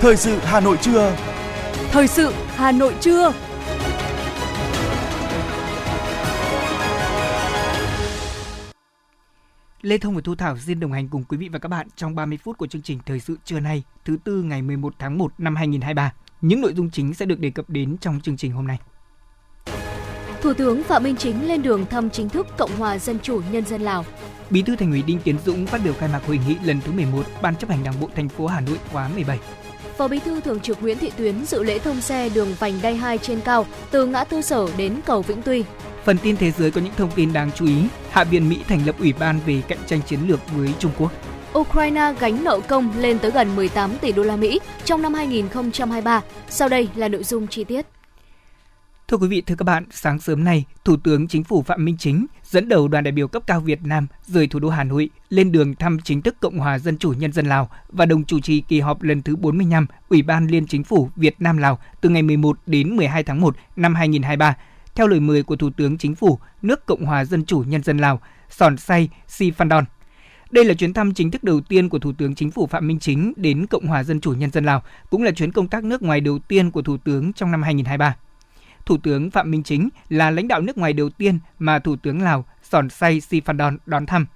Thời sự Hà Nội trưa. Thời sự Hà Nội trưa. Lê Thông và Thu Thảo xin đồng hành cùng quý vị và các bạn trong 30 phút của chương trình Thời sự trưa nay, thứ tư ngày 11 tháng 1 năm 2023. Những nội dung chính sẽ được đề cập đến trong chương trình hôm nay. Thủ tướng Phạm Minh Chính lên đường thăm chính thức Cộng hòa Dân chủ Nhân dân Lào. Bí thư Thành ủy Đinh Tiến Dũng phát biểu khai mạc hội nghị lần thứ 11 Ban chấp hành Đảng bộ thành phố Hà Nội khóa 17. Phó Bí thư Thường trực Nguyễn Thị Tuyến dự lễ thông xe đường vành đai 2 trên cao từ ngã tư Sở đến cầu Vĩnh Tuy. Phần tin thế giới có những thông tin đáng chú ý. Hạ viện Mỹ thành lập ủy ban về cạnh tranh chiến lược với Trung Quốc. Ukraine gánh nợ công lên tới gần 18 tỷ đô la Mỹ trong năm 2023. Sau đây là nội dung chi tiết. Thưa quý vị, thưa các bạn, sáng sớm nay, Thủ tướng Chính phủ Phạm Minh Chính dẫn đầu đoàn đại biểu cấp cao Việt Nam rời thủ đô Hà Nội lên đường thăm chính thức Cộng hòa Dân chủ Nhân dân Lào và đồng chủ trì kỳ họp lần thứ 45 Ủy ban Liên Chính phủ Việt Nam Lào từ ngày 11 đến 12 tháng 1 năm 2023 theo lời mời của Thủ tướng Chính phủ nước Cộng hòa Dân chủ Nhân dân Lào Sòn Say Si Phan Đòn. Đây là chuyến thăm chính thức đầu tiên của Thủ tướng Chính phủ Phạm Minh Chính đến Cộng hòa Dân chủ Nhân dân Lào, cũng là chuyến công tác nước ngoài đầu tiên của Thủ tướng trong năm 2023. Thủ tướng Phạm Minh Chính là lãnh đạo nước ngoài đầu tiên mà Thủ tướng Lào Sòn Say Si Phan đón thăm.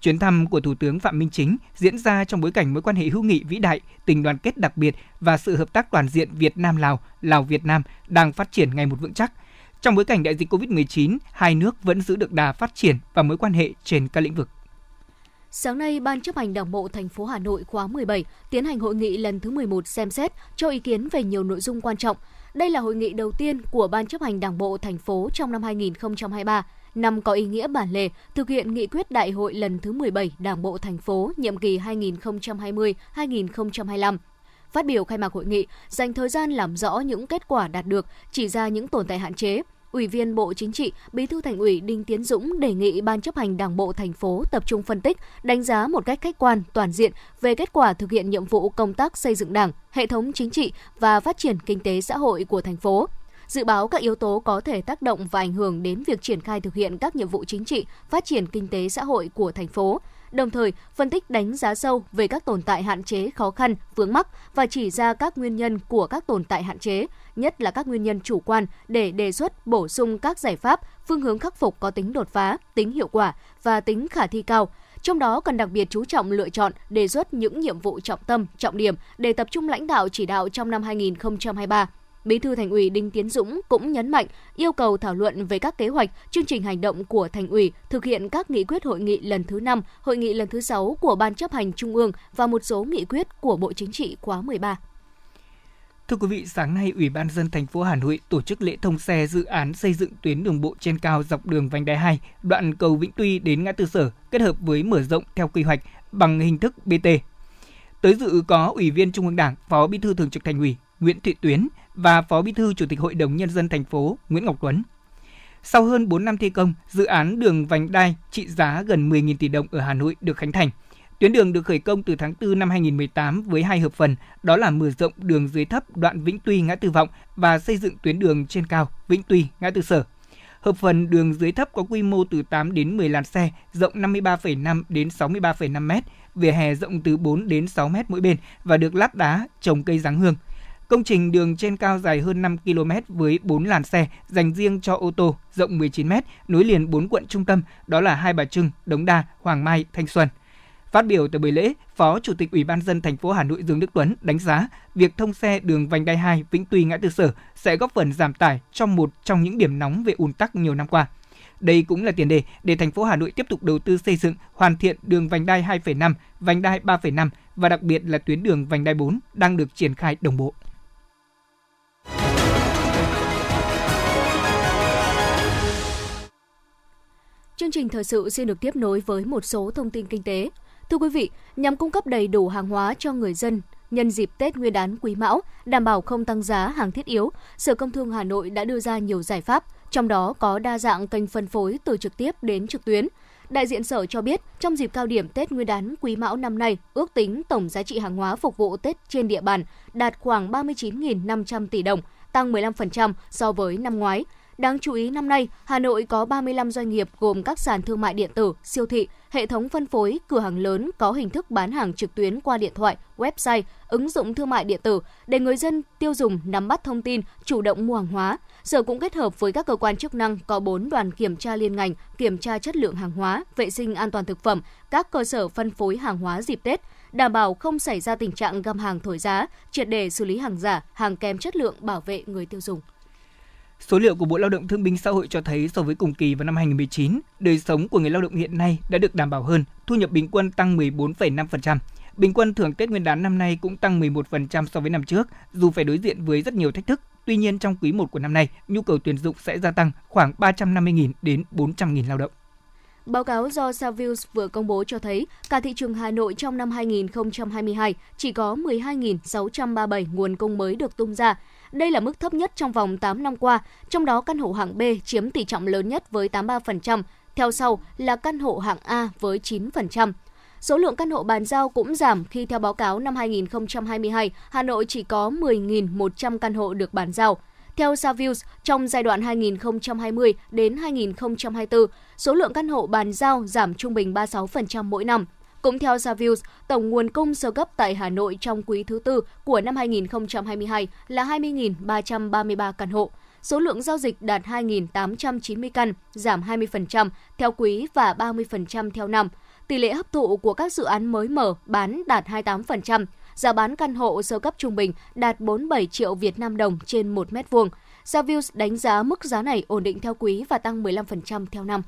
Chuyến thăm của Thủ tướng Phạm Minh Chính diễn ra trong bối cảnh mối quan hệ hữu nghị vĩ đại, tình đoàn kết đặc biệt và sự hợp tác toàn diện Việt Nam Lào, Lào Việt Nam đang phát triển ngày một vững chắc. Trong bối cảnh đại dịch COVID-19, hai nước vẫn giữ được đà phát triển và mối quan hệ trên các lĩnh vực. Sáng nay, Ban chấp hành Đảng bộ thành phố Hà Nội khóa 17 tiến hành hội nghị lần thứ 11 xem xét cho ý kiến về nhiều nội dung quan trọng. Đây là hội nghị đầu tiên của Ban chấp hành Đảng bộ thành phố trong năm 2023, năm có ý nghĩa bản lề thực hiện nghị quyết đại hội lần thứ 17 Đảng bộ thành phố nhiệm kỳ 2020-2025. Phát biểu khai mạc hội nghị, dành thời gian làm rõ những kết quả đạt được, chỉ ra những tồn tại hạn chế, Ủy viên Bộ Chính trị, Bí thư Thành ủy Đinh Tiến Dũng đề nghị Ban chấp hành Đảng bộ thành phố tập trung phân tích, đánh giá một cách khách quan, toàn diện về kết quả thực hiện nhiệm vụ công tác xây dựng Đảng, hệ thống chính trị và phát triển kinh tế xã hội của thành phố. Dự báo các yếu tố có thể tác động và ảnh hưởng đến việc triển khai thực hiện các nhiệm vụ chính trị, phát triển kinh tế xã hội của thành phố, đồng thời phân tích đánh giá sâu về các tồn tại hạn chế khó khăn, vướng mắc và chỉ ra các nguyên nhân của các tồn tại hạn chế, nhất là các nguyên nhân chủ quan để đề xuất bổ sung các giải pháp, phương hướng khắc phục có tính đột phá, tính hiệu quả và tính khả thi cao. Trong đó cần đặc biệt chú trọng lựa chọn, đề xuất những nhiệm vụ trọng tâm, trọng điểm để tập trung lãnh đạo chỉ đạo trong năm 2023 Bí thư Thành ủy Đinh Tiến Dũng cũng nhấn mạnh yêu cầu thảo luận về các kế hoạch, chương trình hành động của Thành ủy thực hiện các nghị quyết hội nghị lần thứ 5, hội nghị lần thứ 6 của Ban chấp hành Trung ương và một số nghị quyết của Bộ Chính trị khóa 13. Thưa quý vị, sáng nay Ủy ban dân thành phố Hà Nội tổ chức lễ thông xe dự án xây dựng tuyến đường bộ trên cao dọc đường vành đai 2, đoạn cầu Vĩnh Tuy đến ngã tư Sở kết hợp với mở rộng theo quy hoạch bằng hình thức BT. Tới dự có Ủy viên Trung ương Đảng, Phó Bí thư Thường trực Thành ủy Nguyễn Thị Tuyến, và Phó Bí thư Chủ tịch Hội đồng Nhân dân thành phố Nguyễn Ngọc Tuấn. Sau hơn 4 năm thi công, dự án đường vành đai trị giá gần 10.000 tỷ đồng ở Hà Nội được khánh thành. Tuyến đường được khởi công từ tháng 4 năm 2018 với hai hợp phần, đó là mở rộng đường dưới thấp đoạn Vĩnh Tuy ngã tư Vọng và xây dựng tuyến đường trên cao Vĩnh Tuy ngã tư Sở. Hợp phần đường dưới thấp có quy mô từ 8 đến 10 làn xe, rộng 53,5 đến 63,5 m, vỉa hè rộng từ 4 đến 6 m mỗi bên và được lát đá, trồng cây giáng hương. Công trình đường trên cao dài hơn 5 km với 4 làn xe dành riêng cho ô tô, rộng 19 m, nối liền 4 quận trung tâm, đó là Hai Bà Trưng, Đống Đa, Hoàng Mai, Thanh Xuân. Phát biểu tại buổi lễ, Phó Chủ tịch Ủy ban dân thành phố Hà Nội Dương Đức Tuấn đánh giá việc thông xe đường vành đai 2 Vĩnh Tuy ngã tư Sở sẽ góp phần giảm tải trong một trong những điểm nóng về ùn tắc nhiều năm qua. Đây cũng là tiền đề để thành phố Hà Nội tiếp tục đầu tư xây dựng, hoàn thiện đường vành đai 2,5, vành đai 3,5 và đặc biệt là tuyến đường vành đai 4 đang được triển khai đồng bộ. Chương trình thời sự xin được tiếp nối với một số thông tin kinh tế. Thưa quý vị, nhằm cung cấp đầy đủ hàng hóa cho người dân nhân dịp Tết Nguyên đán Quý Mão, đảm bảo không tăng giá hàng thiết yếu, Sở Công Thương Hà Nội đã đưa ra nhiều giải pháp, trong đó có đa dạng kênh phân phối từ trực tiếp đến trực tuyến. Đại diện Sở cho biết, trong dịp cao điểm Tết Nguyên đán Quý Mão năm nay, ước tính tổng giá trị hàng hóa phục vụ Tết trên địa bàn đạt khoảng 39.500 tỷ đồng, tăng 15% so với năm ngoái. Đáng chú ý năm nay, Hà Nội có 35 doanh nghiệp gồm các sàn thương mại điện tử, siêu thị, hệ thống phân phối, cửa hàng lớn có hình thức bán hàng trực tuyến qua điện thoại, website, ứng dụng thương mại điện tử để người dân tiêu dùng nắm bắt thông tin, chủ động mua hàng hóa. Sở cũng kết hợp với các cơ quan chức năng có 4 đoàn kiểm tra liên ngành kiểm tra chất lượng hàng hóa, vệ sinh an toàn thực phẩm, các cơ sở phân phối hàng hóa dịp Tết, đảm bảo không xảy ra tình trạng găm hàng thổi giá, triệt để xử lý hàng giả, hàng kém chất lượng bảo vệ người tiêu dùng. Số liệu của Bộ Lao động Thương binh Xã hội cho thấy so với cùng kỳ vào năm 2019, đời sống của người lao động hiện nay đã được đảm bảo hơn, thu nhập bình quân tăng 14,5%. Bình quân thưởng Tết Nguyên đán năm nay cũng tăng 11% so với năm trước, dù phải đối diện với rất nhiều thách thức. Tuy nhiên trong quý 1 của năm nay, nhu cầu tuyển dụng sẽ gia tăng khoảng 350.000 đến 400.000 lao động. Báo cáo do Savills vừa công bố cho thấy, cả thị trường Hà Nội trong năm 2022 chỉ có 12.637 nguồn cung mới được tung ra. Đây là mức thấp nhất trong vòng 8 năm qua, trong đó căn hộ hạng B chiếm tỷ trọng lớn nhất với 83%, theo sau là căn hộ hạng A với 9%. Số lượng căn hộ bàn giao cũng giảm khi theo báo cáo năm 2022, Hà Nội chỉ có 10.100 căn hộ được bàn giao. Theo Savills, trong giai đoạn 2020 đến 2024, số lượng căn hộ bàn giao giảm trung bình 36% mỗi năm. Cũng theo Savills, tổng nguồn cung sơ cấp tại Hà Nội trong quý thứ tư của năm 2022 là 20.333 căn hộ. Số lượng giao dịch đạt 2.890 căn, giảm 20% theo quý và 30% theo năm. Tỷ lệ hấp thụ của các dự án mới mở bán đạt 28%, giá bán căn hộ sơ cấp trung bình đạt 47 triệu Việt Nam đồng trên 1 mét vuông. Savills đánh giá mức giá này ổn định theo quý và tăng 15% theo năm.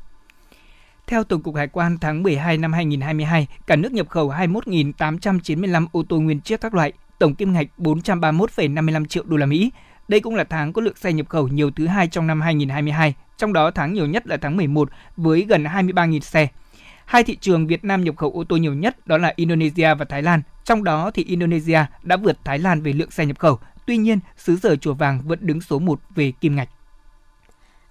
Theo Tổng cục Hải quan tháng 12 năm 2022, cả nước nhập khẩu 21.895 ô tô nguyên chiếc các loại, tổng kim ngạch 431,55 triệu đô la Mỹ. Đây cũng là tháng có lượng xe nhập khẩu nhiều thứ hai trong năm 2022, trong đó tháng nhiều nhất là tháng 11 với gần 23.000 xe. Hai thị trường Việt Nam nhập khẩu ô tô nhiều nhất đó là Indonesia và Thái Lan. Trong đó thì Indonesia đã vượt Thái Lan về lượng xe nhập khẩu. Tuy nhiên, xứ sở chùa vàng vẫn đứng số 1 về kim ngạch.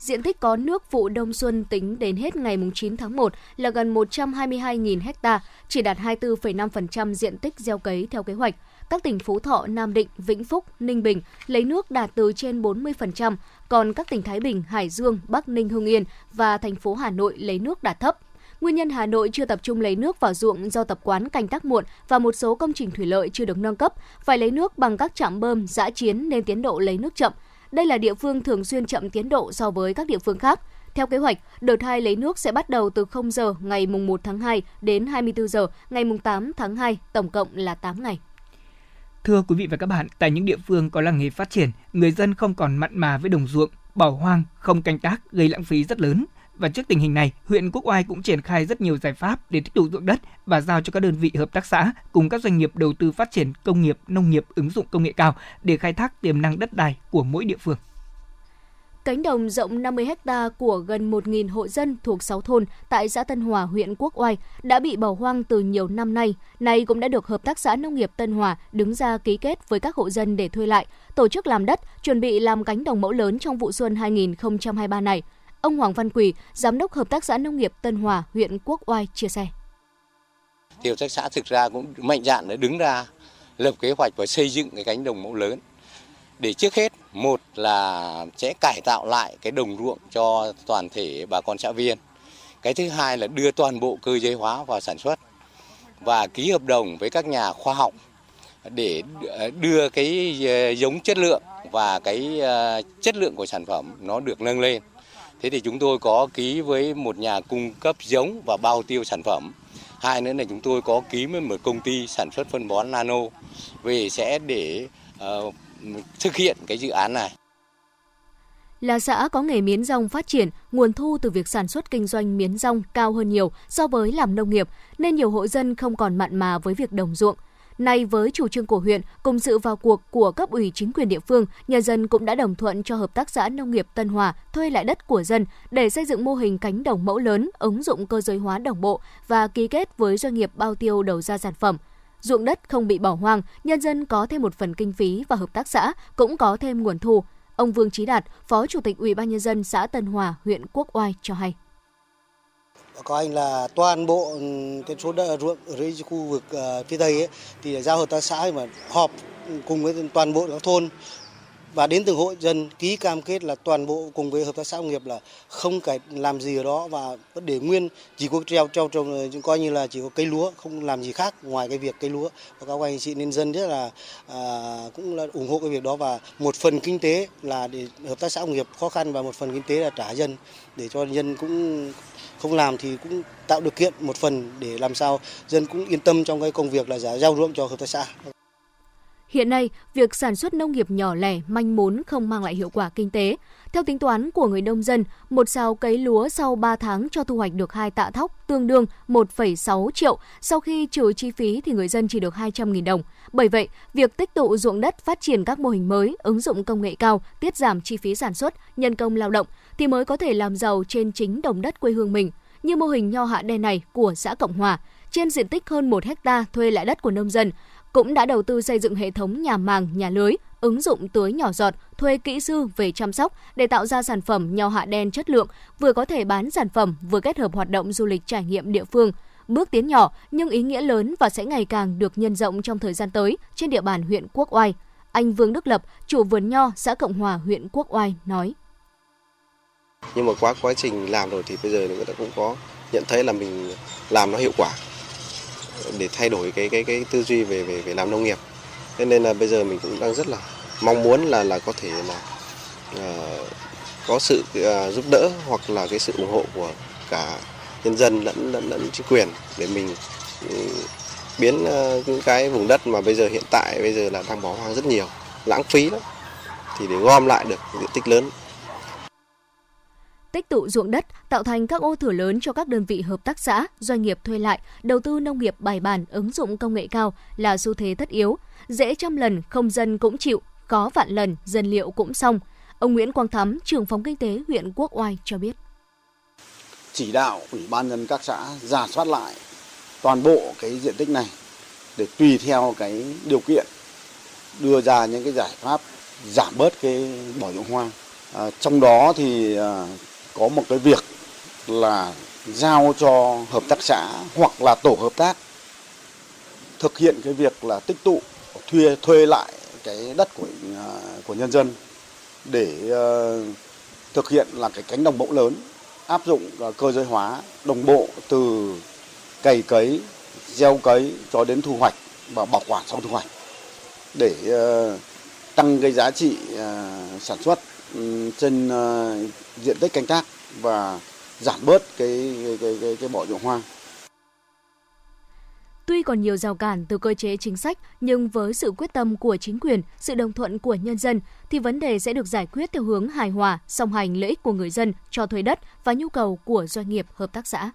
Diện tích có nước vụ đông xuân tính đến hết ngày 9 tháng 1 là gần 122.000 ha, chỉ đạt 24,5% diện tích gieo cấy theo kế hoạch. Các tỉnh Phú Thọ, Nam Định, Vĩnh Phúc, Ninh Bình lấy nước đạt từ trên 40%, còn các tỉnh Thái Bình, Hải Dương, Bắc Ninh, Hưng Yên và thành phố Hà Nội lấy nước đạt thấp. Nguyên nhân Hà Nội chưa tập trung lấy nước vào ruộng do tập quán canh tác muộn và một số công trình thủy lợi chưa được nâng cấp, phải lấy nước bằng các trạm bơm, giã chiến nên tiến độ lấy nước chậm. Đây là địa phương thường xuyên chậm tiến độ so với các địa phương khác. Theo kế hoạch, đợt 2 lấy nước sẽ bắt đầu từ 0 giờ ngày 1 tháng 2 đến 24 giờ ngày 8 tháng 2, tổng cộng là 8 ngày. Thưa quý vị và các bạn, tại những địa phương có làng nghề phát triển, người dân không còn mặn mà với đồng ruộng, bỏ hoang, không canh tác gây lãng phí rất lớn. Và trước tình hình này, huyện Quốc Oai cũng triển khai rất nhiều giải pháp để tích tụ ruộng đất và giao cho các đơn vị hợp tác xã cùng các doanh nghiệp đầu tư phát triển công nghiệp, nông nghiệp ứng dụng công nghệ cao để khai thác tiềm năng đất đai của mỗi địa phương. Cánh đồng rộng 50 ha của gần 1.000 hộ dân thuộc 6 thôn tại xã Tân Hòa, huyện Quốc Oai đã bị bỏ hoang từ nhiều năm nay. Nay cũng đã được Hợp tác xã Nông nghiệp Tân Hòa đứng ra ký kết với các hộ dân để thuê lại, tổ chức làm đất, chuẩn bị làm cánh đồng mẫu lớn trong vụ xuân 2023 này. Ông Hoàng Văn Quỳ, Giám đốc Hợp tác xã Nông nghiệp Tân Hòa, huyện Quốc Oai chia sẻ. Thì hợp tác xã thực ra cũng mạnh dạn để đứng ra lập kế hoạch và xây dựng cái cánh đồng mẫu lớn. Để trước hết một là sẽ cải tạo lại cái đồng ruộng cho toàn thể bà con xã viên. Cái thứ hai là đưa toàn bộ cơ giới hóa vào sản xuất và ký hợp đồng với các nhà khoa học để ờ, đưa cái ờ, giống chất lượng và cái ờ, chất lượng của sản phẩm nó được nâng lên. Thế thì chúng tôi có ký với một nhà cung cấp giống và bao tiêu sản phẩm. Hai nữa là chúng tôi có ký với một công ty sản xuất phân bón nano về sẽ để uh, thực hiện cái dự án này. Là xã có nghề miến rong phát triển, nguồn thu từ việc sản xuất kinh doanh miến rong cao hơn nhiều so với làm nông nghiệp, nên nhiều hộ dân không còn mặn mà với việc đồng ruộng. Nay với chủ trương của huyện cùng sự vào cuộc của cấp ủy chính quyền địa phương, nhân dân cũng đã đồng thuận cho hợp tác xã nông nghiệp Tân Hòa thuê lại đất của dân để xây dựng mô hình cánh đồng mẫu lớn, ứng dụng cơ giới hóa đồng bộ và ký kết với doanh nghiệp bao tiêu đầu ra sản phẩm. Ruộng đất không bị bỏ hoang, nhân dân có thêm một phần kinh phí và hợp tác xã cũng có thêm nguồn thu. Ông Vương Chí Đạt, Phó Chủ tịch Ủy ban nhân dân xã Tân Hòa, huyện Quốc Oai cho hay có anh là toàn bộ ừ, cái số đất ruộng ở dưới khu vực ờ, phía tây ấy, thì giao hợp tác xã mà họp cùng với toàn bộ các thôn và đến từng hộ dân ký cam kết là toàn bộ cùng với hợp tác xã nông nghiệp là không cải làm gì ở đó và vẫn để nguyên chỉ có treo treo trồng ờ, coi như là chỉ có cây lúa không làm gì khác ngoài cái việc cây lúa và các anh chị nhân dân rất là à, cũng là ủng hộ cái việc đó và một phần kinh tế là để hợp tác xã nông nghiệp khó khăn và một phần kinh tế là trả dân để cho dân cũng không làm thì cũng tạo điều kiện một phần để làm sao dân cũng yên tâm trong cái công việc là giả giao ruộng cho hợp tác xã. Hiện nay, việc sản xuất nông nghiệp nhỏ lẻ, manh mún không mang lại hiệu quả kinh tế. Theo tính toán của người nông dân, một sào cấy lúa sau 3 tháng cho thu hoạch được 2 tạ thóc, tương đương 1,6 triệu. Sau khi trừ chi phí thì người dân chỉ được 200.000 đồng. Bởi vậy, việc tích tụ ruộng đất phát triển các mô hình mới, ứng dụng công nghệ cao, tiết giảm chi phí sản xuất, nhân công lao động thì mới có thể làm giàu trên chính đồng đất quê hương mình. Như mô hình nho hạ đen này của xã Cộng Hòa, trên diện tích hơn 1 hecta thuê lại đất của nông dân, cũng đã đầu tư xây dựng hệ thống nhà màng, nhà lưới, ứng dụng tưới nhỏ giọt, thuê kỹ sư về chăm sóc để tạo ra sản phẩm nho hạ đen chất lượng, vừa có thể bán sản phẩm, vừa kết hợp hoạt động du lịch trải nghiệm địa phương. Bước tiến nhỏ nhưng ý nghĩa lớn và sẽ ngày càng được nhân rộng trong thời gian tới trên địa bàn huyện Quốc Oai. Anh Vương Đức Lập, chủ vườn nho xã Cộng Hòa, huyện Quốc Oai nói. Nhưng mà qua quá trình làm rồi thì bây giờ người ta cũng có nhận thấy là mình làm nó hiệu quả để thay đổi cái cái cái tư duy về về về làm nông nghiệp. Thế nên là bây giờ mình cũng đang rất là mong muốn là là có thể là uh, ờ, có sự uh, giúp đỡ hoặc là cái sự ủng hộ của cả nhân dân lẫn lẫn lẫn chính quyền để mình uh, biến uh, những cái vùng đất mà bây giờ hiện tại bây giờ là đang bỏ hoang rất nhiều, lãng phí lắm. Thì để gom lại được diện tích lớn tích tụ ruộng đất tạo thành các ô thửa lớn cho các đơn vị hợp tác xã, doanh nghiệp thuê lại, đầu tư nông nghiệp bài bản, ứng dụng công nghệ cao là xu thế tất yếu. Dễ trăm lần không dân cũng chịu, có vạn lần dân liệu cũng xong. Ông Nguyễn Quang Thắm, trưởng phòng kinh tế huyện Quốc Oai cho biết. Chỉ đạo ủy ban nhân các xã giả soát lại toàn bộ cái diện tích này để tùy theo cái điều kiện đưa ra những cái giải pháp giảm bớt cái bỏ ruộng hoang. À, trong đó thì à, có một cái việc là giao cho hợp tác xã hoặc là tổ hợp tác thực hiện cái việc là tích tụ thuê thuê lại cái đất của à, của nhân dân để uh, thực hiện là cái cánh đồng mẫu lớn áp dụng uh, cơ giới hóa đồng bộ từ cày cấy gieo cấy cho đến thu hoạch và bảo quản sau thu hoạch để uh, tăng cái giá trị à, sản xuất trên ờ, diện tích canh tác và giảm bớt cái cái cái cái, cái bỏ ruộng hoang. Tuy còn nhiều rào cản từ cơ chế chính sách, nhưng với sự quyết tâm của chính quyền, sự đồng thuận của nhân dân, thì vấn đề sẽ được giải quyết theo hướng hài hòa, song hành lợi ích của người dân cho thuê đất và nhu cầu của doanh nghiệp hợp tác xã.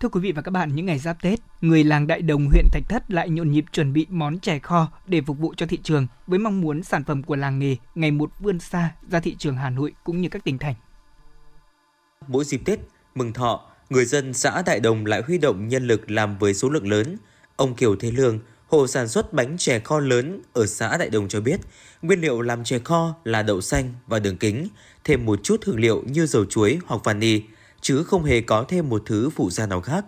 Thưa quý vị và các bạn, những ngày giáp Tết, người làng Đại Đồng huyện Thạch Thất lại nhộn nhịp chuẩn bị món chè kho để phục vụ cho thị trường với mong muốn sản phẩm của làng nghề ngày một vươn xa ra thị trường Hà Nội cũng như các tỉnh thành. Mỗi dịp Tết, mừng thọ, người dân xã Đại Đồng lại huy động nhân lực làm với số lượng lớn. Ông Kiều Thế Lương, hộ sản xuất bánh chè kho lớn ở xã Đại Đồng cho biết, nguyên liệu làm chè kho là đậu xanh và đường kính, thêm một chút hương liệu như dầu chuối hoặc vani – chứ không hề có thêm một thứ phụ gia nào khác.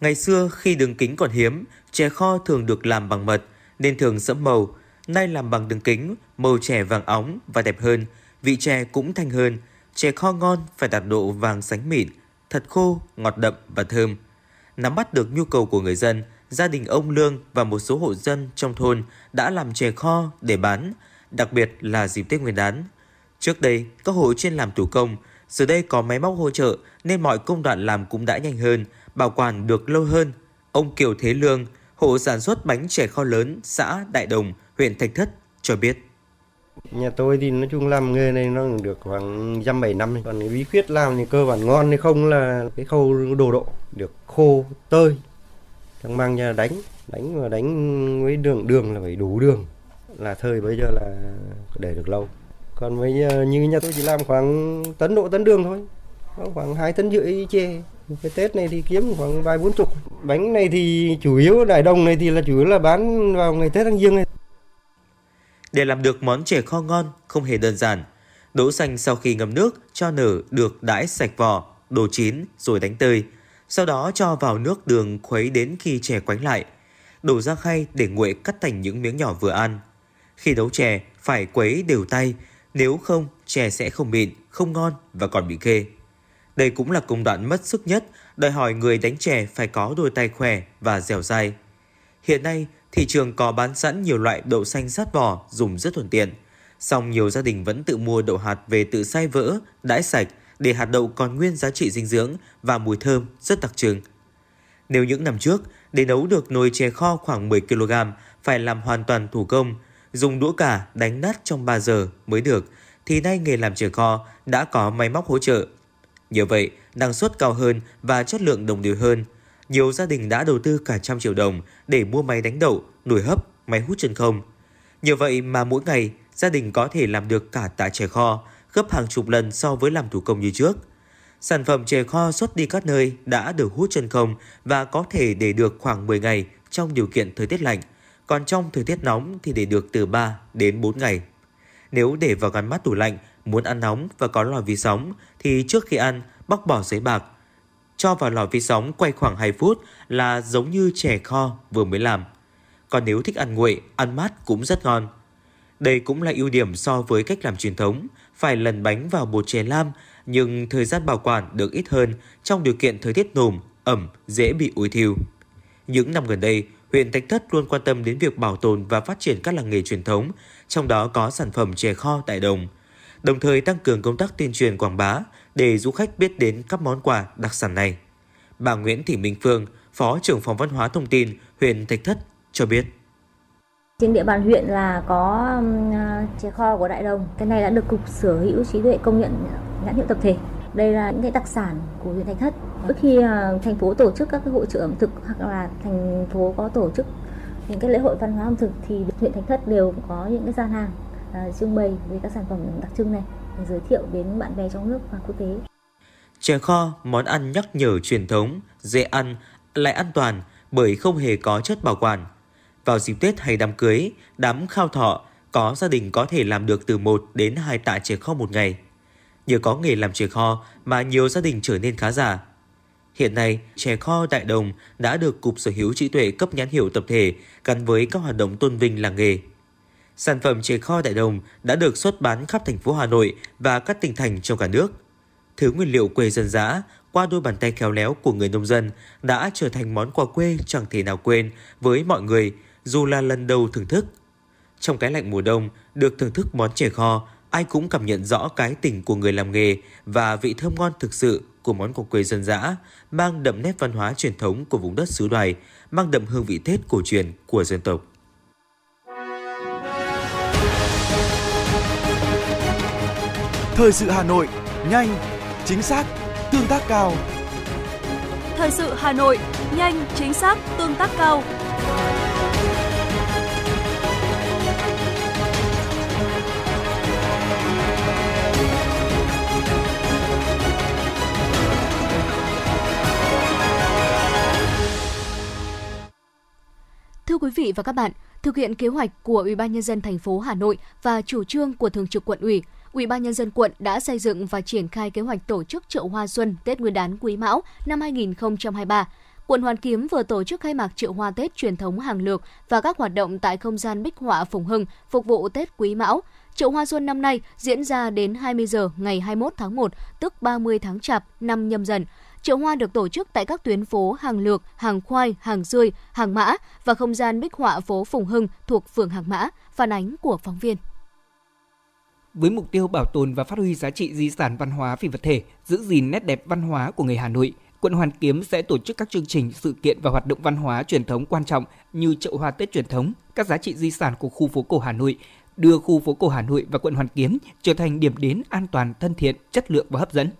Ngày xưa khi đường kính còn hiếm, chè kho thường được làm bằng mật nên thường sẫm màu. Nay làm bằng đường kính, màu chè vàng óng và đẹp hơn, vị chè cũng thanh hơn. Chè kho ngon phải đạt độ vàng sánh mịn, thật khô, ngọt đậm và thơm. Nắm bắt được nhu cầu của người dân, gia đình ông Lương và một số hộ dân trong thôn đã làm chè kho để bán, đặc biệt là dịp Tết Nguyên đán. Trước đây, các hộ chuyên làm thủ công, Giờ đây có máy móc hỗ trợ nên mọi công đoạn làm cũng đã nhanh hơn, bảo quản được lâu hơn. Ông Kiều Thế Lương, hộ sản xuất bánh chè kho lớn xã Đại Đồng, huyện Thạch Thất cho biết. Nhà tôi thì nói chung làm nghề này nó được khoảng dăm bảy năm. Còn cái bí quyết làm thì cơ bản ngon hay không là cái khâu đồ độ được khô tơi. Thằng mang nhà đánh, đánh và đánh với đường đường là phải đủ đường là thời bây giờ là để được lâu còn mấy ờ, như nhà tôi chỉ làm khoảng tấn độ tấn đường thôi. Khoảng hai tấn rưỡi chè cái tết này thì kiếm khoảng vài bốn chục. Bánh này thì chủ yếu đại đồng này thì là chủ yếu là bán vào ngày tết tháng giêng này. Để làm được món chè kho ngon không hề đơn giản. Đỗ xanh sau khi ngâm nước cho nở được đãi sạch vỏ đồ chín rồi đánh tơi. Sau đó cho vào nước đường khuấy đến khi chè quánh lại. Đổ ra khay để nguội cắt thành những miếng nhỏ vừa ăn. Khi nấu chè, phải quấy đều tay, nếu không chè sẽ không mịn, không ngon và còn bị khê. Đây cũng là công đoạn mất sức nhất, đòi hỏi người đánh chè phải có đôi tay khỏe và dẻo dai. Hiện nay, thị trường có bán sẵn nhiều loại đậu xanh sát vỏ dùng rất thuận tiện. Song nhiều gia đình vẫn tự mua đậu hạt về tự xay vỡ, đãi sạch để hạt đậu còn nguyên giá trị dinh dưỡng và mùi thơm rất đặc trưng. Nếu những năm trước, để nấu được nồi chè kho khoảng 10 kg phải làm hoàn toàn thủ công, dùng đũa cả đánh nát trong 3 giờ mới được, thì nay nghề làm chè kho đã có máy móc hỗ trợ. Nhờ vậy, năng suất cao hơn và chất lượng đồng đều hơn. Nhiều gia đình đã đầu tư cả trăm triệu đồng để mua máy đánh đậu, nồi hấp, máy hút chân không. Nhờ vậy mà mỗi ngày, gia đình có thể làm được cả tạ chè kho, gấp hàng chục lần so với làm thủ công như trước. Sản phẩm chè kho xuất đi các nơi đã được hút chân không và có thể để được khoảng 10 ngày trong điều kiện thời tiết lạnh, còn trong thời tiết nóng thì để được từ 3 đến 4 ngày. Nếu để vào ngăn mát tủ lạnh, muốn ăn nóng và có lò vi sóng thì trước khi ăn bóc bỏ giấy bạc, cho vào lò vi sóng quay khoảng 2 phút là giống như chè kho vừa mới làm. Còn nếu thích ăn nguội, ăn mát cũng rất ngon. Đây cũng là ưu điểm so với cách làm truyền thống, phải lần bánh vào bột chè lam nhưng thời gian bảo quản được ít hơn trong điều kiện thời tiết nồm, ẩm, dễ bị ủi thiêu. Những năm gần đây, huyện Thạch Thất luôn quan tâm đến việc bảo tồn và phát triển các làng nghề truyền thống, trong đó có sản phẩm chè kho tại đồng. Đồng thời tăng cường công tác tuyên truyền quảng bá để du khách biết đến các món quà đặc sản này. Bà Nguyễn Thị Minh Phương, Phó trưởng phòng văn hóa thông tin huyện Thạch Thất cho biết. Trên địa bàn huyện là có um, chè kho của Đại Đồng. Cái này đã được Cục Sở hữu trí tuệ công nhận nhãn hiệu tập thể. Đây là những cái đặc sản của huyện Thạch Thất. Mỗi khi ờ, thành phố tổ chức các cái hội trợ ẩm thực hoặc là thành phố có tổ chức những cái lễ hội văn hóa ẩm thực thì huyện Thạch Thất đều có những cái gian hàng ờ, trưng bày về các sản phẩm đặc trưng này để giới thiệu đến bạn bè trong nước và quốc tế. Chè kho, món ăn nhắc nhở truyền thống, dễ ăn, lại an toàn bởi không hề có chất bảo quản. Vào dịp Tết hay đám cưới, đám khao thọ, có gia đình có thể làm được từ 1 đến 2 tạ chè kho một ngày. Nhờ có nghề làm chè kho mà nhiều gia đình trở nên khá giả. Hiện nay, chè kho Đại Đồng đã được Cục Sở hữu trí tuệ cấp nhãn hiệu tập thể gắn với các hoạt động tôn vinh làng nghề. Sản phẩm chè kho Đại Đồng đã được xuất bán khắp thành phố Hà Nội và các tỉnh thành trong cả nước. Thứ nguyên liệu quê dân dã qua đôi bàn tay khéo léo của người nông dân đã trở thành món quà quê chẳng thể nào quên với mọi người dù là lần đầu thưởng thức. Trong cái lạnh mùa đông, được thưởng thức món chè kho, ai cũng cảm nhận rõ cái tình của người làm nghề và vị thơm ngon thực sự của món quà quê dân dã, mang đậm nét văn hóa truyền thống của vùng đất xứ đoài, mang đậm hương vị Tết cổ truyền của dân tộc. Thời sự Hà Nội, nhanh, chính xác, tương tác cao. Thời sự Hà Nội, nhanh, chính xác, tương tác cao. Thưa quý vị và các bạn, thực hiện kế hoạch của Ủy ban nhân dân thành phố Hà Nội và chủ trương của Thường trực quận ủy, Ủy ban nhân dân quận đã xây dựng và triển khai kế hoạch tổ chức chợ hoa xuân Tết Nguyên đán Quý Mão năm 2023. Quận Hoàn Kiếm vừa tổ chức khai mạc chợ hoa Tết truyền thống hàng lược và các hoạt động tại không gian bích họa Phùng Hưng phục vụ Tết Quý Mão. Chợ hoa xuân năm nay diễn ra đến 20 giờ ngày 21 tháng 1, tức 30 tháng Chạp, năm nhâm dần. Chợ hoa được tổ chức tại các tuyến phố Hàng Lược, Hàng Khoai, Hàng Rươi, Hàng Mã và không gian bích họa phố Phùng Hưng thuộc phường Hàng Mã. Phản ánh của phóng viên. Với mục tiêu bảo tồn và phát huy giá trị di sản văn hóa phi vật thể, giữ gìn nét đẹp văn hóa của người Hà Nội, quận Hoàn Kiếm sẽ tổ chức các chương trình, sự kiện và hoạt động văn hóa truyền thống quan trọng như chợ hoa Tết truyền thống, các giá trị di sản của khu phố cổ Hà Nội, đưa khu phố cổ Hà Nội và quận Hoàn Kiếm trở thành điểm đến an toàn, thân thiện, chất lượng và hấp dẫn.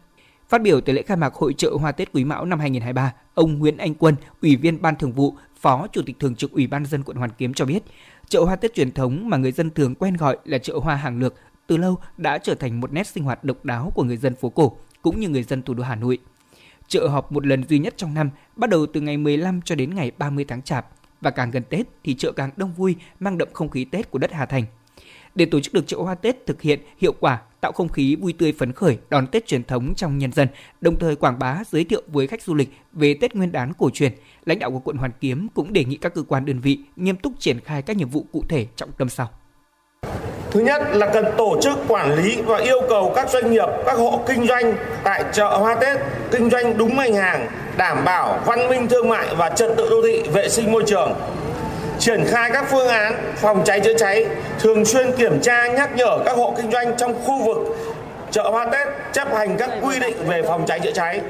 Phát biểu tại lễ khai mạc hội trợ Hoa Tết Quý Mão năm 2023, ông Nguyễn Anh Quân, Ủy viên Ban Thường vụ, Phó Chủ tịch Thường trực Ủy ban dân quận Hoàn Kiếm cho biết, chợ hoa Tết truyền thống mà người dân thường quen gọi là chợ hoa hàng lược từ lâu đã trở thành một nét sinh hoạt độc đáo của người dân phố cổ cũng như người dân thủ đô Hà Nội. Chợ họp một lần duy nhất trong năm, bắt đầu từ ngày 15 cho đến ngày 30 tháng Chạp và càng gần Tết thì chợ càng đông vui, mang đậm không khí Tết của đất Hà Thành. Để tổ chức được chợ hoa Tết thực hiện hiệu quả tạo không khí vui tươi phấn khởi đón Tết truyền thống trong nhân dân, đồng thời quảng bá giới thiệu với khách du lịch về Tết Nguyên đán cổ truyền. Lãnh đạo của quận Hoàn Kiếm cũng đề nghị các cơ quan đơn vị nghiêm túc triển khai các nhiệm vụ cụ thể trọng tâm sau. Thứ nhất là cần tổ chức quản lý và yêu cầu các doanh nghiệp, các hộ kinh doanh tại chợ hoa Tết kinh doanh đúng ngành hàng, đảm bảo văn minh thương mại và trật tự đô thị, vệ sinh môi trường. Triển khai các phương án phòng cháy chữa cháy, thường xuyên kiểm tra nhắc nhở các hộ kinh doanh trong khu vực chợ hoa Tết chấp hành các quy định về phòng cháy chữa cháy.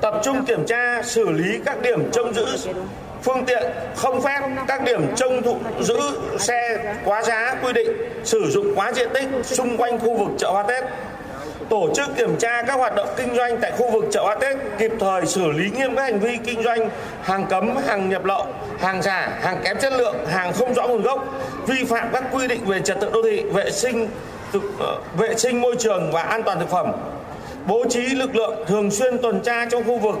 Tập trung kiểm tra xử lý các điểm trông giữ phương tiện không phép các điểm trông thụ giữ xe quá giá quy định sử dụng quá diện tích xung quanh khu vực chợ hoa Tết tổ chức kiểm tra các hoạt động kinh doanh tại khu vực chợ hoa Tết kịp thời xử lý nghiêm các hành vi kinh doanh hàng cấm, hàng nhập lậu, hàng giả, hàng kém chất lượng, hàng không rõ nguồn gốc, vi phạm các quy định về trật tự đô thị, vệ sinh thực, ờ, vệ sinh môi trường và an toàn thực phẩm. Bố trí lực lượng thường xuyên tuần tra trong khu vực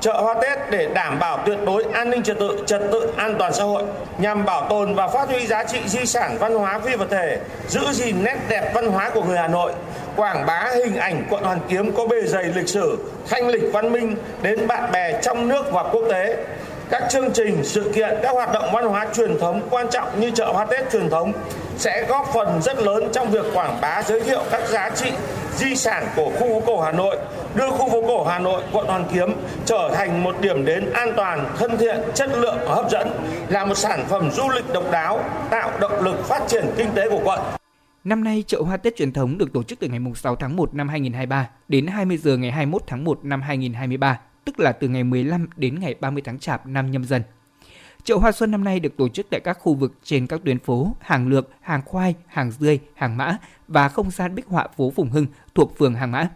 chợ hoa Tết để đảm bảo tuyệt đối an ninh trật tự, trật tự an toàn xã hội nhằm bảo tồn và phát huy giá trị di sản văn hóa phi vật thể, giữ gìn nét đẹp văn hóa của người Hà Nội, quảng bá hình ảnh quận Hoàn Kiếm có bề dày lịch sử, thanh lịch văn minh đến bạn bè trong nước và quốc tế. Các chương trình, sự kiện, các hoạt động văn hóa truyền thống quan trọng như chợ hoa Tết truyền thống sẽ góp phần rất lớn trong việc quảng bá giới thiệu các giá trị di sản của khu phố cổ Hà Nội, đưa khu phố cổ Hà Nội, quận Hoàn Kiếm trở thành một điểm đến an toàn, thân thiện, chất lượng và hấp dẫn, là một sản phẩm du lịch độc đáo, tạo động lực phát triển kinh tế của quận. Năm nay, chợ hoa Tết truyền thống được tổ chức từ ngày 6 tháng 1 năm 2023 đến 20 giờ ngày 21 tháng 1 năm 2023, tức là từ ngày 15 đến ngày 30 tháng Chạp năm nhâm dần. Chợ hoa xuân năm nay được tổ chức tại các khu vực trên các tuyến phố Hàng Lược, Hàng Khoai, Hàng Dươi, Hàng Mã và không gian bích họa phố Phùng Hưng thuộc phường Hàng Mã.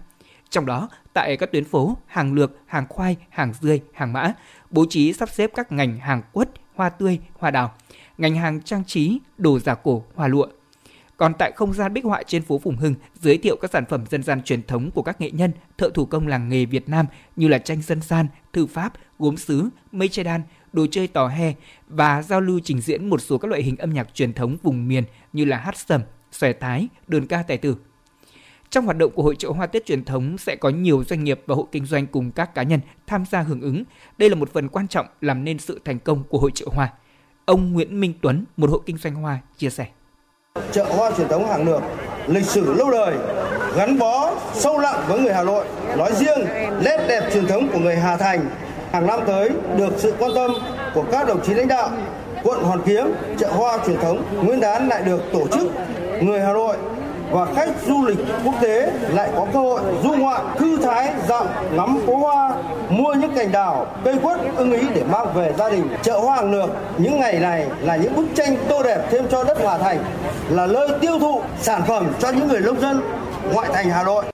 Trong đó, tại các tuyến phố Hàng Lược, Hàng Khoai, Hàng Dươi, Hàng Mã, bố trí sắp xếp các ngành hàng quất, hoa tươi, hoa đào, ngành hàng trang trí, đồ giả cổ, hoa lụa. Còn tại không gian bích họa trên phố Phùng Hưng, giới thiệu các sản phẩm dân gian truyền thống của các nghệ nhân, thợ thủ công làng nghề Việt Nam như là tranh dân gian, thư pháp, gốm sứ, mây che đan, đồ chơi tò he và giao lưu trình diễn một số các loại hình âm nhạc truyền thống vùng miền như là hát sầm, xòe thái, đơn ca tài tử. Trong hoạt động của hội trợ hoa Tết truyền thống sẽ có nhiều doanh nghiệp và hộ kinh doanh cùng các cá nhân tham gia hưởng ứng. Đây là một phần quan trọng làm nên sự thành công của hội trợ hoa. Ông Nguyễn Minh Tuấn, một hộ kinh doanh hoa, chia sẻ. Chợ hoa truyền thống hàng lược, lịch sử lâu đời, gắn bó sâu lặng với người Hà Nội. Nói riêng, nét đẹp truyền thống của người Hà Thành hàng năm tới được sự quan tâm của các đồng chí lãnh đạo quận Hoàn Kiếm, chợ hoa truyền thống Nguyên đán lại được tổ chức. Người Hà Nội và khách du lịch quốc tế lại có cơ hội du ngoạn thư thái dặm ngắm phố hoa mua những cành đào cây quất ưng ý để mang về gia đình. Chợ hoa hàng lược những ngày này là những bức tranh tô đẹp thêm cho đất Hà Thành là nơi tiêu thụ sản phẩm cho những người nông dân ngoại thành Hà Nội.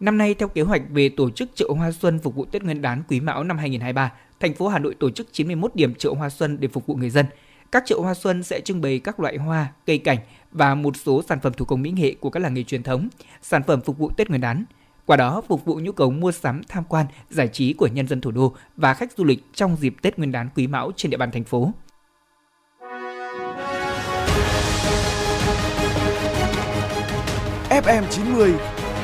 Năm nay, theo kế hoạch về tổ chức chợ hoa xuân phục vụ Tết Nguyên đán Quý Mão năm 2023, thành phố Hà Nội tổ chức 91 điểm chợ hoa xuân để phục vụ người dân. Các chợ hoa xuân sẽ trưng bày các loại hoa, cây cảnh và một số sản phẩm thủ công mỹ nghệ của các làng nghề truyền thống, sản phẩm phục vụ Tết Nguyên đán. Qua đó phục vụ nhu cầu mua sắm, tham quan, giải trí của nhân dân thủ đô và khách du lịch trong dịp Tết Nguyên đán Quý Mão trên địa bàn thành phố. FM 90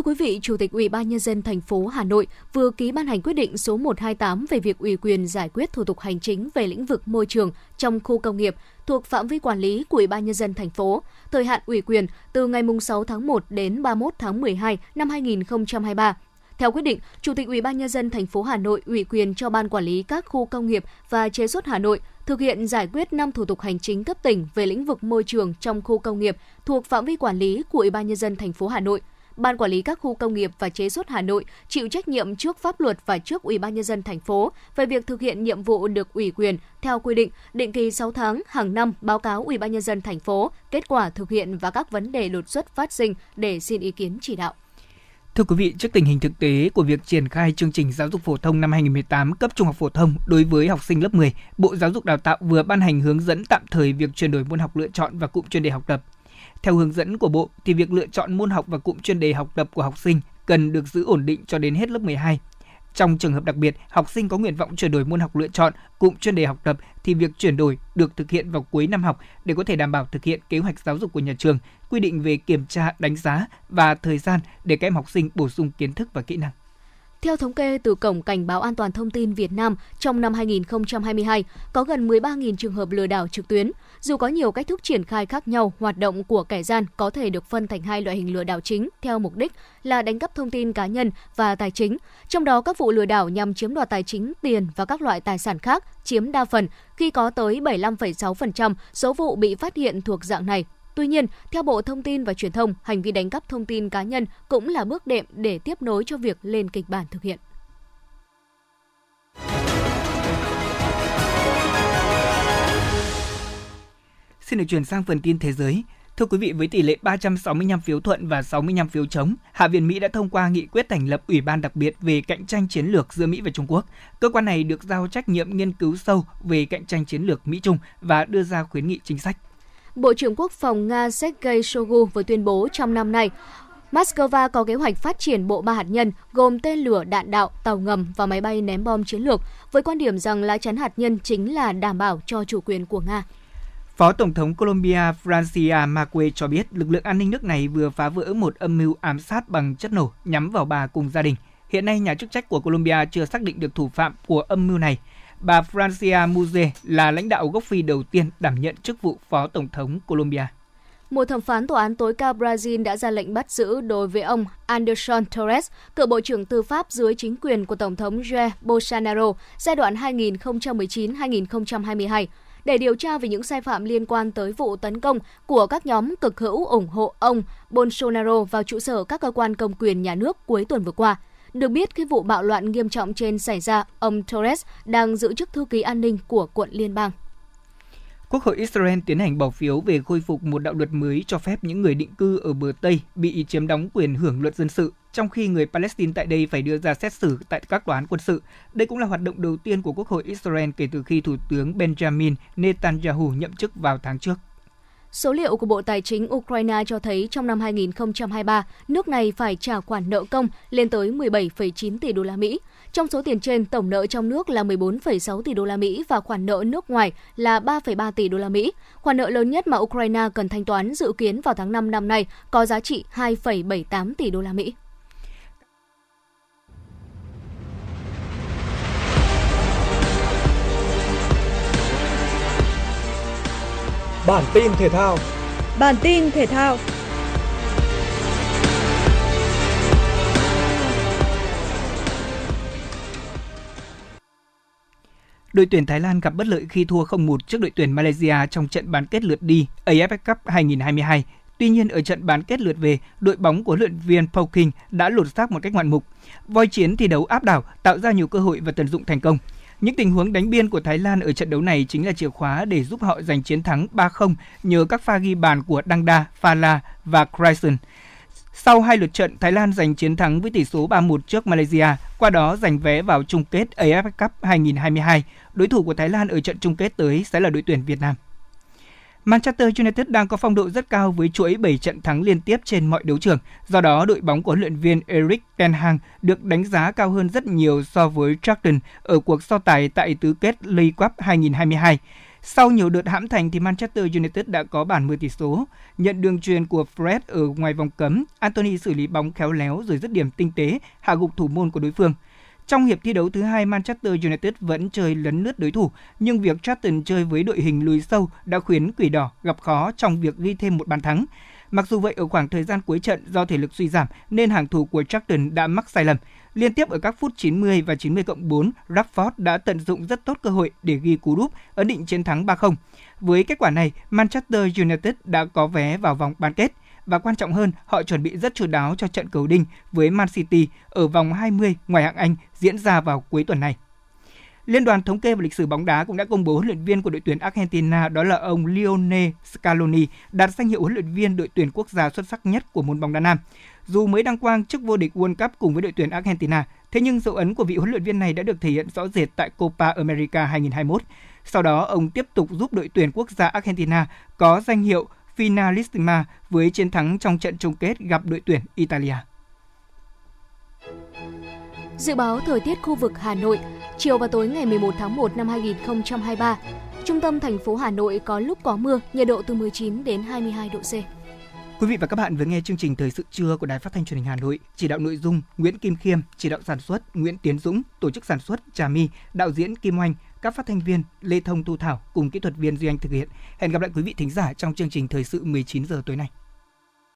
Thưa quý vị, Chủ tịch Ủy ban nhân dân thành phố Hà Nội vừa ký ban hành quyết định số 128 về việc ủy quyền giải quyết thủ tục hành chính về lĩnh vực môi trường trong khu công nghiệp thuộc phạm vi quản lý của Ủy ban nhân dân thành phố. Thời hạn ủy quyền từ ngày 6 tháng 1 đến 31 tháng 12 năm 2023. Theo quyết định, Chủ tịch Ủy ban nhân dân thành phố Hà Nội ủy quyền cho ban quản lý các khu công nghiệp và chế xuất Hà Nội thực hiện giải quyết 5 thủ tục hành chính cấp tỉnh về lĩnh vực môi trường trong khu công nghiệp thuộc phạm vi quản lý của Ủy ban nhân dân thành phố Hà Nội. Ban quản lý các khu công nghiệp và chế xuất Hà Nội chịu trách nhiệm trước pháp luật và trước Ủy ban nhân dân thành phố về việc thực hiện nhiệm vụ được ủy quyền theo quy định, định kỳ 6 tháng hàng năm báo cáo Ủy ban nhân dân thành phố kết quả thực hiện và các vấn đề đột xuất phát sinh để xin ý kiến chỉ đạo. Thưa quý vị, trước tình hình thực tế của việc triển khai chương trình giáo dục phổ thông năm 2018 cấp trung học phổ thông đối với học sinh lớp 10, Bộ Giáo dục Đào tạo vừa ban hành hướng dẫn tạm thời việc chuyển đổi môn học lựa chọn và cụm chuyên đề học tập. Theo hướng dẫn của Bộ thì việc lựa chọn môn học và cụm chuyên đề học tập của học sinh cần được giữ ổn định cho đến hết lớp 12. Trong trường hợp đặc biệt, học sinh có nguyện vọng chuyển đổi môn học lựa chọn, cụm chuyên đề học tập thì việc chuyển đổi được thực hiện vào cuối năm học để có thể đảm bảo thực hiện kế hoạch giáo dục của nhà trường, quy định về kiểm tra, đánh giá và thời gian để các em học sinh bổ sung kiến thức và kỹ năng. Theo thống kê từ Cổng Cảnh báo An toàn Thông tin Việt Nam, trong năm 2022, có gần 13.000 trường hợp lừa đảo trực tuyến. Dù có nhiều cách thức triển khai khác nhau, hoạt động của kẻ gian có thể được phân thành hai loại hình lừa đảo chính theo mục đích là đánh cắp thông tin cá nhân và tài chính. Trong đó, các vụ lừa đảo nhằm chiếm đoạt tài chính, tiền và các loại tài sản khác chiếm đa phần khi có tới 75,6% số vụ bị phát hiện thuộc dạng này Tuy nhiên, theo Bộ Thông tin và Truyền thông, hành vi đánh cắp thông tin cá nhân cũng là bước đệm để tiếp nối cho việc lên kịch bản thực hiện. Xin được chuyển sang phần tin thế giới. Thưa quý vị, với tỷ lệ 365 phiếu thuận và 65 phiếu chống, Hạ viện Mỹ đã thông qua nghị quyết thành lập Ủy ban đặc biệt về cạnh tranh chiến lược giữa Mỹ và Trung Quốc. Cơ quan này được giao trách nhiệm nghiên cứu sâu về cạnh tranh chiến lược Mỹ-Trung và đưa ra khuyến nghị chính sách. Bộ trưởng Quốc phòng Nga Sergei Shoigu vừa tuyên bố trong năm nay, Moscow có kế hoạch phát triển bộ ba hạt nhân gồm tên lửa, đạn đạo, tàu ngầm và máy bay ném bom chiến lược, với quan điểm rằng lá chắn hạt nhân chính là đảm bảo cho chủ quyền của Nga. Phó Tổng thống Colombia Francia Marque cho biết lực lượng an ninh nước này vừa phá vỡ một âm mưu ám sát bằng chất nổ nhắm vào bà cùng gia đình. Hiện nay, nhà chức trách của Colombia chưa xác định được thủ phạm của âm mưu này bà Francia Muze là lãnh đạo gốc Phi đầu tiên đảm nhận chức vụ Phó Tổng thống Colombia. Một thẩm phán tòa án tối cao Brazil đã ra lệnh bắt giữ đối với ông Anderson Torres, cựu bộ trưởng tư pháp dưới chính quyền của Tổng thống Jair Bolsonaro giai đoạn 2019-2022 để điều tra về những sai phạm liên quan tới vụ tấn công của các nhóm cực hữu ủng hộ ông Bolsonaro vào trụ sở các cơ quan công quyền nhà nước cuối tuần vừa qua. Được biết, khi vụ bạo loạn nghiêm trọng trên xảy ra, ông Torres đang giữ chức thư ký an ninh của quận liên bang. Quốc hội Israel tiến hành bỏ phiếu về khôi phục một đạo luật mới cho phép những người định cư ở bờ Tây bị chiếm đóng quyền hưởng luật dân sự, trong khi người Palestine tại đây phải đưa ra xét xử tại các tòa án quân sự. Đây cũng là hoạt động đầu tiên của Quốc hội Israel kể từ khi Thủ tướng Benjamin Netanyahu nhậm chức vào tháng trước. Số liệu của Bộ Tài chính Ukraine cho thấy trong năm 2023, nước này phải trả khoản nợ công lên tới 17,9 tỷ đô la Mỹ. Trong số tiền trên, tổng nợ trong nước là 14,6 tỷ đô la Mỹ và khoản nợ nước ngoài là 3,3 tỷ đô la Mỹ. Khoản nợ lớn nhất mà Ukraine cần thanh toán dự kiến vào tháng 5 năm nay có giá trị 2,78 tỷ đô la Mỹ. Bản tin thể thao. Bản tin thể thao. Đội tuyển Thái Lan gặp bất lợi khi thua 0-1 trước đội tuyển Malaysia trong trận bán kết lượt đi AFF Cup 2022. Tuy nhiên ở trận bán kết lượt về, đội bóng của luyện viên Paul King đã lột xác một cách ngoạn mục. Voi chiến thi đấu áp đảo, tạo ra nhiều cơ hội và tận dụng thành công. Những tình huống đánh biên của Thái Lan ở trận đấu này chính là chìa khóa để giúp họ giành chiến thắng 3-0 nhờ các pha ghi bàn của Dangda, Phala và Cryson. Sau hai lượt trận, Thái Lan giành chiến thắng với tỷ số 3-1 trước Malaysia, qua đó giành vé vào chung kết AFF Cup 2022. Đối thủ của Thái Lan ở trận chung kết tới sẽ là đội tuyển Việt Nam. Manchester United đang có phong độ rất cao với chuỗi 7 trận thắng liên tiếp trên mọi đấu trường. Do đó, đội bóng của huấn luyện viên Erik ten Hag được đánh giá cao hơn rất nhiều so với Charlton ở cuộc so tài tại tứ kết League Cup 2022. Sau nhiều đợt hãm thành thì Manchester United đã có bản 10 tỷ số. Nhận đường truyền của Fred ở ngoài vòng cấm, Anthony xử lý bóng khéo léo rồi dứt điểm tinh tế, hạ gục thủ môn của đối phương. Trong hiệp thi đấu thứ hai, Manchester United vẫn chơi lấn lướt đối thủ, nhưng việc Charlton chơi với đội hình lùi sâu đã khiến Quỷ Đỏ gặp khó trong việc ghi thêm một bàn thắng. Mặc dù vậy ở khoảng thời gian cuối trận do thể lực suy giảm nên hàng thủ của Charlton đã mắc sai lầm. Liên tiếp ở các phút 90 và 90 cộng 4, Rashford đã tận dụng rất tốt cơ hội để ghi cú đúp ấn định chiến thắng 3-0. Với kết quả này, Manchester United đã có vé vào vòng bán kết và quan trọng hơn, họ chuẩn bị rất chu đáo cho trận cầu đinh với Man City ở vòng 20 ngoài hạng Anh diễn ra vào cuối tuần này. Liên đoàn thống kê và lịch sử bóng đá cũng đã công bố huấn luyện viên của đội tuyển Argentina đó là ông Lionel Scaloni đạt danh hiệu huấn luyện viên đội tuyển quốc gia xuất sắc nhất của môn bóng đá nam. Dù mới đăng quang chức vô địch World Cup cùng với đội tuyển Argentina, thế nhưng dấu ấn của vị huấn luyện viên này đã được thể hiện rõ rệt tại Copa America 2021. Sau đó, ông tiếp tục giúp đội tuyển quốc gia Argentina có danh hiệu Finalissima với chiến thắng trong trận chung kết gặp đội tuyển Italia. Dự báo thời tiết khu vực Hà Nội, chiều và tối ngày 11 tháng 1 năm 2023, trung tâm thành phố Hà Nội có lúc có mưa, nhiệt độ từ 19 đến 22 độ C. Quý vị và các bạn vừa nghe chương trình Thời sự trưa của Đài Phát thanh Truyền hình Hà Nội, chỉ đạo nội dung Nguyễn Kim Khiêm, chỉ đạo sản xuất Nguyễn Tiến Dũng, tổ chức sản xuất Trà My, đạo diễn Kim Oanh, các phát thanh viên, Lê Thông Tu Thảo cùng kỹ thuật viên Duy Anh thực hiện. Hẹn gặp lại quý vị thính giả trong chương trình Thời sự 19 giờ tối nay.